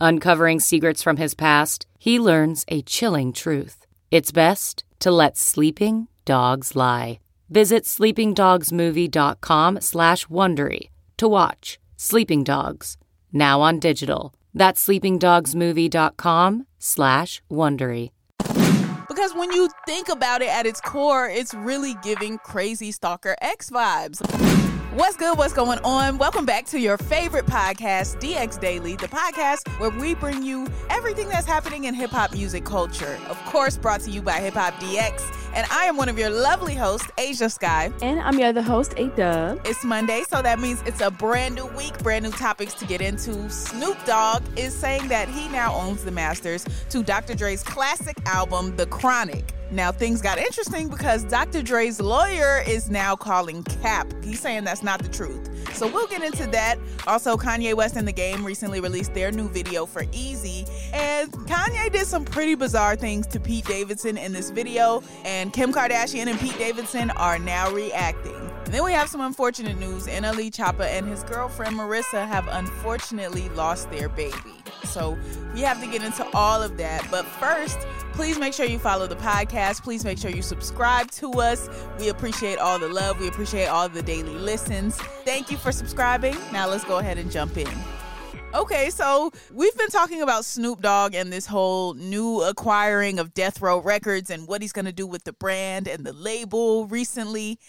Uncovering secrets from his past, he learns a chilling truth. It's best to let sleeping dogs lie. Visit sleepingdogsmovie.com slash Wondery to watch Sleeping Dogs, now on digital. That's sleepingdogsmovie.com slash Wondery. Because when you think about it at its core, it's really giving crazy stalker X vibes. What's good? What's going on? Welcome back to your favorite podcast, DX Daily, the podcast where we bring you everything that's happening in hip hop music culture. Of course, brought to you by Hip Hop DX. And I am one of your lovely hosts, Ashia Skye. And I'm your other host, A Dub. It's Monday, so that means it's a brand new week, brand new topics to get into. Snoop Dogg is saying that he now owns the masters to Dr. Dre's classic album, The Chronic. Now, things got interesting because Dr. Dre's lawyer is now calling Cap. He's saying that's not the truth. So we'll get into that. Also, Kanye West and the Game recently released their new video for Eazy. And Kanye did some pretty bizarre things to Pete Davidson in this video. And Kim Kardashian and Pete Davidson are now reacting. And then we have some unfortunate news. NLE Choppa and his girlfriend Marissa have unfortunately lost their baby. So we have to get into all of that. But first, please make sure you follow the podcast. Please make sure you subscribe to us. We appreciate all the love. We appreciate all the daily listens. Thank you for subscribing. Now let's go ahead and jump in. Okay, so we've been talking about Snoop Dogg and this whole new acquiring of Death Row Records and what he's going to do with the brand and the label recently.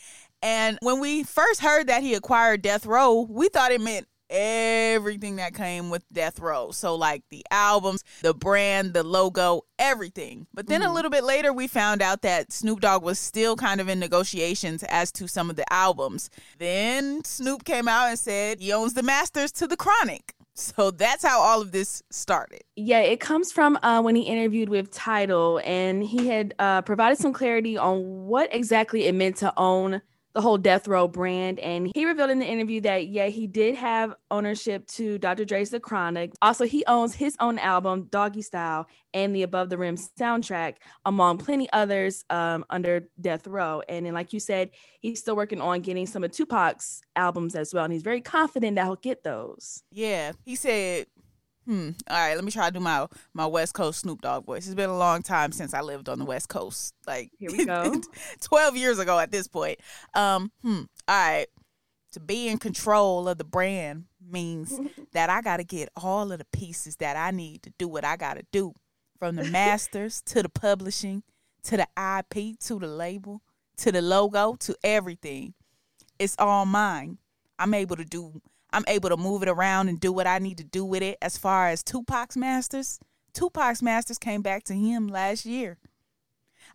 And when we first heard that he acquired Death Row, we thought it meant everything that came with Death Row. So, like the albums, the brand, the logo, everything. But then mm-hmm. a little bit later, we found out that Snoop Dogg was still kind of in negotiations as to some of the albums. Then Snoop came out and said he owns the masters to the Chronic. So that's how all of this started. Yeah, it comes from uh, when he interviewed with Tidal, and he had uh, provided some clarity on what exactly it meant to own the whole Death Row brand. And he revealed in the interview that, yeah, he did have ownership to Dr. Dre's The Chronic. Also, he owns his own album, Doggy Style, and the Above the Rim soundtrack, among plenty others um, under Death Row. And then, like you said, he's still working on getting some of Tupac's albums as well. And he's very confident that he'll get those. Yeah. He said Hmm. All right, let me try to do my my West Coast Snoop Dogg voice. It's been a long time since I lived on the West Coast. Like here we go. Twelve years ago at this point. Um. Hmm. All right. To be in control of the brand means that I got to get all of the pieces that I need to do what I got to do, from the masters to the publishing, to the IP, to the label, to the logo, to everything. It's all mine. I'm able to do I'm able to move it around and do what I need to do with it. As far as Tupac's masters, Tupac's masters came back to him last year.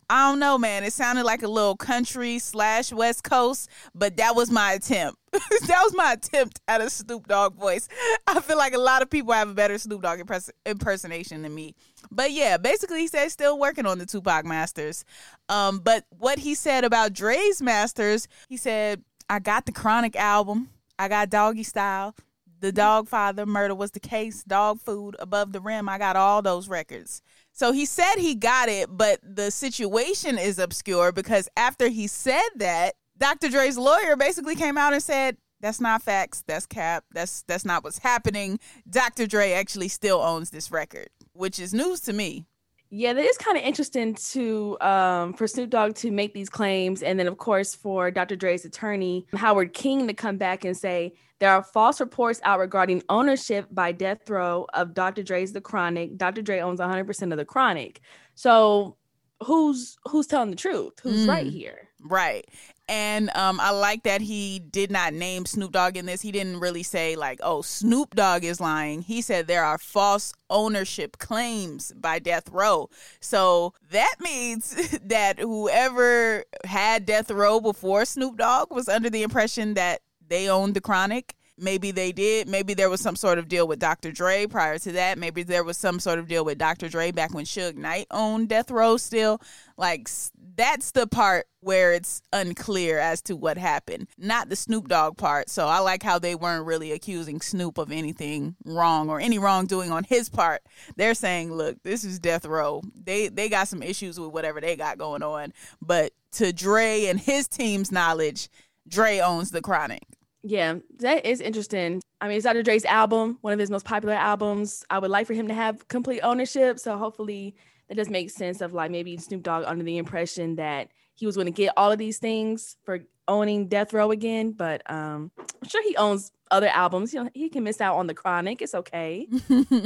I don't know, man. It sounded like a little country slash West Coast, but that was my attempt. that was my attempt at a Snoop Dogg voice. I feel like a lot of people have a better Snoop Dogg impers- impersonation than me. But yeah, basically, he said still working on the Tupac masters. Um, but what he said about Dre's masters, he said, I got the Chronic album. I got Doggy Style, The Dog Father, Murder Was the Case, Dog Food, Above the Rim. I got all those records. So he said he got it, but the situation is obscure because after he said that, Dr. Dre's lawyer basically came out and said, that's not facts. That's cap. That's that's not what's happening. Dr. Dre actually still owns this record, which is news to me. Yeah, that is kind of interesting to um, for Snoop Dogg to make these claims, and then of course for Dr. Dre's attorney Howard King to come back and say there are false reports out regarding ownership by Death Row of Dr. Dre's The Chronic. Dr. Dre owns 100% of The Chronic, so who's who's telling the truth? Who's Mm. right here? Right. And um, I like that he did not name Snoop Dogg in this. He didn't really say, like, oh, Snoop Dogg is lying. He said there are false ownership claims by Death Row. So that means that whoever had Death Row before Snoop Dogg was under the impression that they owned the chronic. Maybe they did. Maybe there was some sort of deal with Dr. Dre prior to that. Maybe there was some sort of deal with Dr. Dre back when Suge Knight owned Death Row still. Like, that's the part where it's unclear as to what happened, not the Snoop Dogg part. So I like how they weren't really accusing Snoop of anything wrong or any wrongdoing on his part. They're saying, look, this is Death Row. They they got some issues with whatever they got going on. But to Dre and his team's knowledge, Dre owns the chronic. Yeah, that is interesting. I mean, it's Dr. Dre's album, one of his most popular albums. I would like for him to have complete ownership. So hopefully that does make sense of like maybe Snoop Dogg under the impression that he was going to get all of these things for owning Death Row again. But um, I'm sure he owns other albums. You know, he can miss out on the Chronic. It's okay.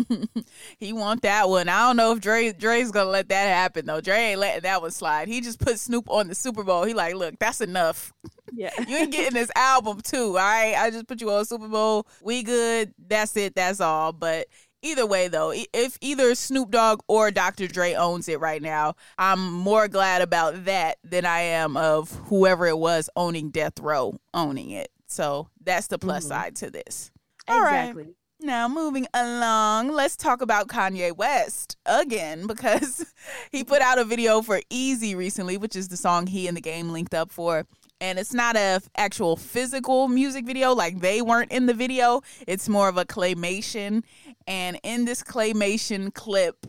he want that one. I don't know if Dre Dre's gonna let that happen though. Dre ain't letting that one slide. He just put Snoop on the Super Bowl. He like, look, that's enough. Yeah. You ain't getting this album too. All right, I just put you on Super Bowl. We good. That's it. That's all. But either way though, if either Snoop Dogg or Dr. Dre owns it right now, I'm more glad about that than I am of whoever it was owning Death Row owning it. So that's the plus Mhm. side to this. All right. exactly. Now, moving along, let's talk about Kanye West again because he put out a video for Eazy recently, which is the song he and the game linked up for. And it's not a actual physical music video, like they weren't in the video. It's more of a claymation. And in this claymation clip,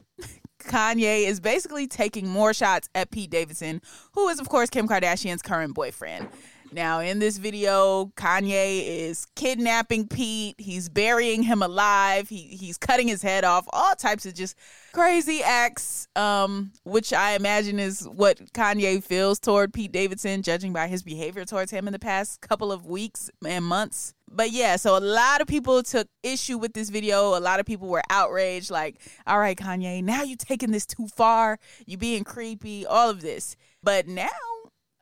Kanye is basically taking more shots at Pete Davidson, who is, of course, Kim Kardashian's current boyfriend. Now, in this video, Kanye is kidnapping Pete. He's burying him alive. He he's cutting his head off. All types of just crazy acts, um, which I imagine is what Kanye feels toward Pete Davidson, judging by his behavior towards him in the past couple of weeks and months. But yeah, so a lot of people took issue with this video. A lot of people were outraged, like, all right, Kanye, now you're taking this too far. You're being creepy, all of this. But now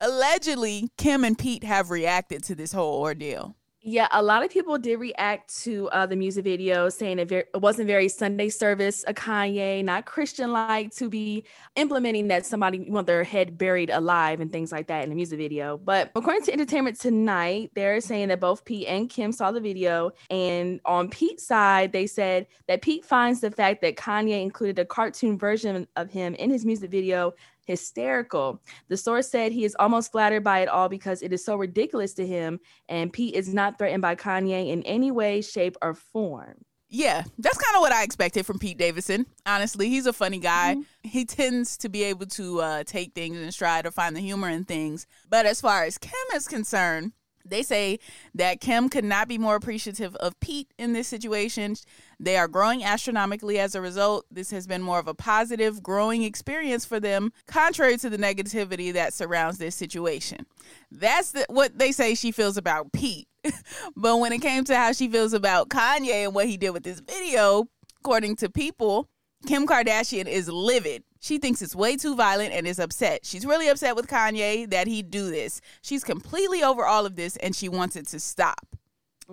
allegedly Kim and Pete have reacted to this whole ordeal. Yeah, a lot of people did react to uh, the music video, saying it, it wasn't very Sunday service, a Kanye, not Christian like to be implementing that somebody want their head buried alive and things like that in the music video. But according to Entertainment Tonight, they're saying that both Pete and Kim saw the video, and on Pete's side, they said that Pete finds the fact that Kanye included a cartoon version of him in his music video hysterical. The source said he is almost flattered by it all because it is so ridiculous to him, and Pete is not threatened by Kanye in any way, shape, or form. Yeah, that's kind of what I expected from Pete Davidson. Honestly, he's a funny guy. He tends to be able to uh, take things in stride or find the humor in things. But as far as Kim is concerned, they say that Kim could not be more appreciative of Pete in this situation. They are growing astronomically as a result. This has been more of a positive, growing experience for them, contrary to the negativity that surrounds this situation. That's the, what they say she feels about Pete. but when it came to how she feels about Kanye and what he did with this video, according to people, Kim Kardashian is livid. She thinks it's way too violent and is upset. She's really upset with Kanye that he'd do this. She's completely over all of this and she wants it to stop.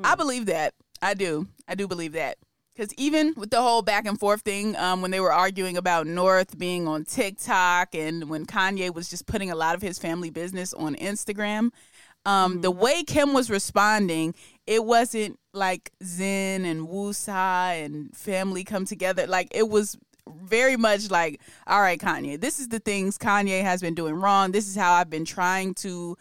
I believe that. I do. I do believe that. Because even with the whole back and forth thing, um, when they were arguing about North being on TikTok and when Kanye was just putting a lot of his family business on Instagram, um, the way Kim was responding, it wasn't like Zen and Wusa and family come together. Like it was very much like, all right, Kanye, this is the things Kanye has been doing wrong. This is how I've been trying to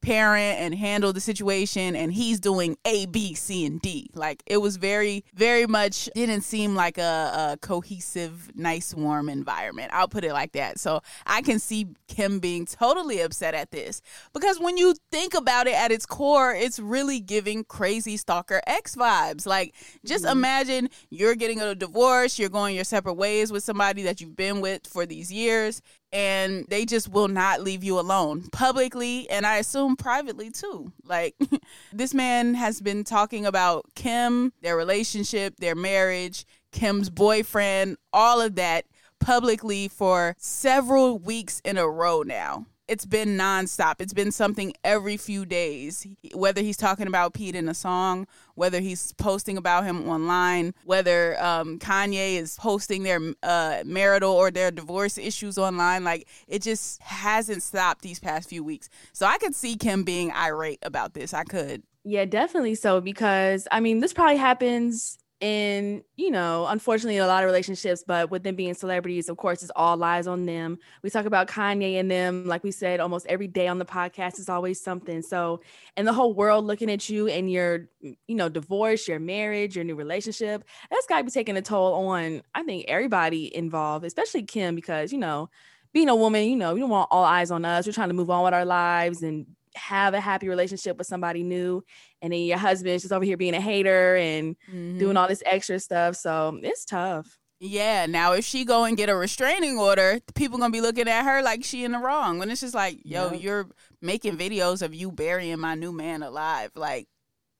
parent and handle the situation and he's doing a b c and d. Like it was very very much didn't seem like a, a cohesive nice warm environment. I'll put it like that. So i can see kim being totally upset at this. Because when you think about it at its core it's really giving crazy stalker x vibes. Like just mm-hmm. imagine you're getting a divorce you're going your separate ways with somebody that you've been with for these years and they just will not leave you alone publicly and I assume privately too. Like this man has been talking about Kim, their relationship, their marriage, Kim's boyfriend, all of that publicly for several weeks in a row now it's been nonstop. It's been something every few days. Whether he's talking about Pete in a song, whether he's posting about him online, whether um, Kanye is posting their uh, marital or their divorce issues online, like it just hasn't stopped these past few weeks. So I could see Kim being irate about this. I could. Yeah, definitely so because I mean, this probably happens in you know unfortunately a lot of relationships but with them being celebrities of course it's all lies on them. We talk about kanye and them like we said almost every day on the podcast is always something. So and the whole world looking at you and your mm, you know divorce your marriage your new relationship that's got to be taking a toll on i think everybody involved especially kim because you know being a woman you know we don't want all eyes on us. We're trying to move on with our lives and have a happy relationship with somebody new and then your husband's just over here being a hater and mm-hmm. doing all this extra stuff so it's tough yeah now if she go and get a restraining order people gonna be looking at her like she in the wrong when it's just like yo yep. you're making videos of you burying my new man alive like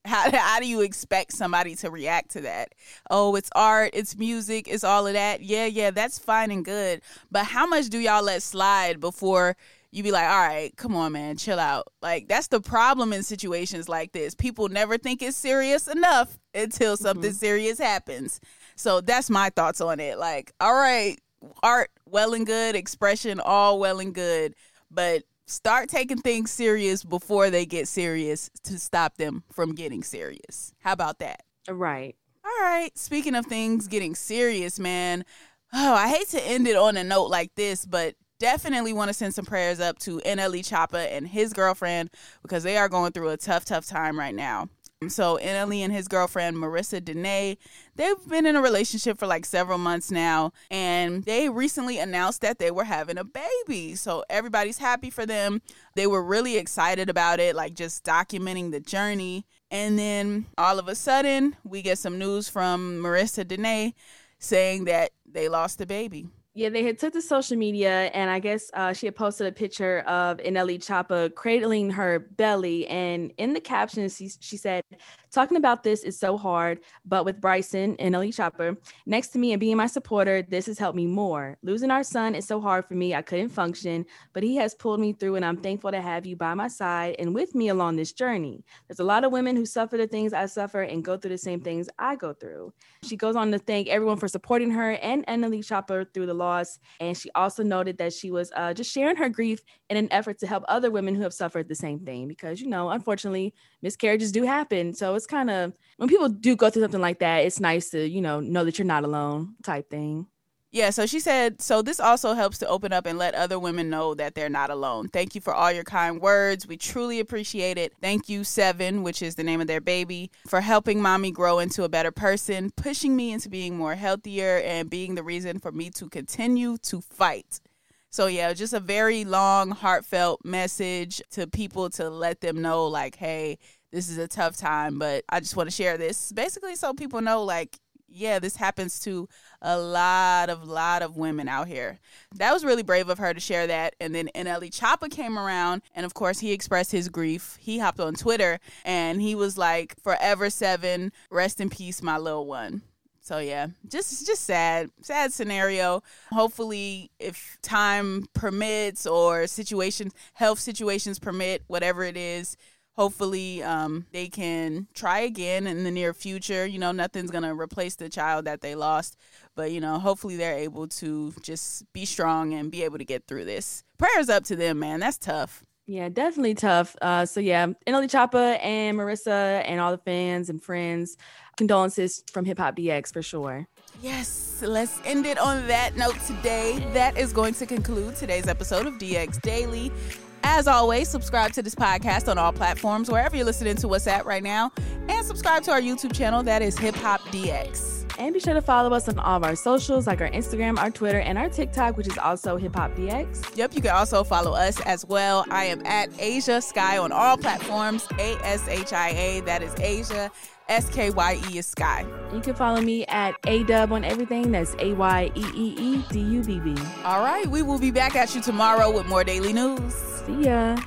how, how do you expect somebody to react to that? Oh, it's art, it's music, it's all of that. Yeah, yeah, that's fine and good. But how much do y'all let slide before you be like, all right, come on, man, chill out. Like that's the problem in situations like this. People never think it's serious enough until something mm-hmm. serious happens. So that's my thoughts on it. Like, all right, art, well and good, expression, all well and good, but start taking things serious before they get serious to stop them from getting serious. How about that? Right. All right. Speaking of things getting serious, man. Oh, I hate to end it on a note like this, but definitely want to send some prayers up to NLE Choppa and his girlfriend because they are going through a tough, tough time right now. So NLE and his girlfriend Marissa Danae, they've been in a relationship for like several months now, and they recently announced that they were having a baby. So everybody's happy for them. They were really excited about it, like just documenting the journey. And then all of a sudden, we get some news from Marissa Danae saying that they lost the baby. Yeah, they had took to social media, and I guess uh, she had posted a picture of NLE Choppa cradling her belly, and in the caption, she, she said, "Talking about this is so hard, but with Bryson NLE Choppa next to me and being my supporter, this has helped me more. Losing our son is so hard for me; I couldn't function, but he has pulled me through, and I'm thankful to have you by my side and with me along this journey. There's a lot of women who suffer the things I suffer and go through the same things I go through." She goes on to thank everyone for supporting her and NLE Choppa through the loss. And she also noted that she was uh, just sharing her grief in an effort to help other women who have suffered the same thing. Because, you know, unfortunately, miscarriages do happen. So it's kind of, when people do go through something like that, it's nice to, you know, know that you're not alone type thing. Yeah, so she said, so this also helps to open up and let other women know that they're not alone. Thank you for all your kind words. We truly appreciate it. Thank you, Seven, which is the name of their baby, for helping mommy grow into a better person, pushing me into being more healthier, and being the reason for me to continue to fight. So, yeah, just a very long, heartfelt message to people to let them know, like, hey, this is a tough time, but I just want to share this basically so people know, like, yeah, this happens to a lot of lot of women out here. That was really brave of her to share that. And then NLE Choppa came around, and of course he expressed his grief. He hopped on Twitter and he was like, "Forever seven, rest in peace, my little one." So yeah, just just sad, sad scenario. Hopefully, if time permits or situations, health situations permit, whatever it is, hopefully um, they can try again in the near future. You know, nothing's going to replace the child that they lost, but, you know, hopefully they're able to just be strong and be able to get through this. Prayers up to them, man. That's tough. Yeah, definitely tough. Uh, so, yeah, NLE Choppa and Marissa and all the fans and friends, condolences from Hip Hop DX for sure. Yes, let's end it on that note today. That is going to conclude today's episode of DX Daily. As always, subscribe to this podcast on all platforms, wherever you're listening to us at right now, and subscribe to our YouTube channel that is Hip Hop DX. And be sure to follow us on all of our socials, like our Instagram, our Twitter, and our TikTok, which is also Hip Hop DX. Yep, you can also follow us as well. I am at Ashia Skye on all platforms. A S H I A. That is Ashia. S K Y E is Skye. You can follow me at A Dub on everything. That's A Y E E E D U B B. All right, we will be back at you tomorrow with more daily news. See ya.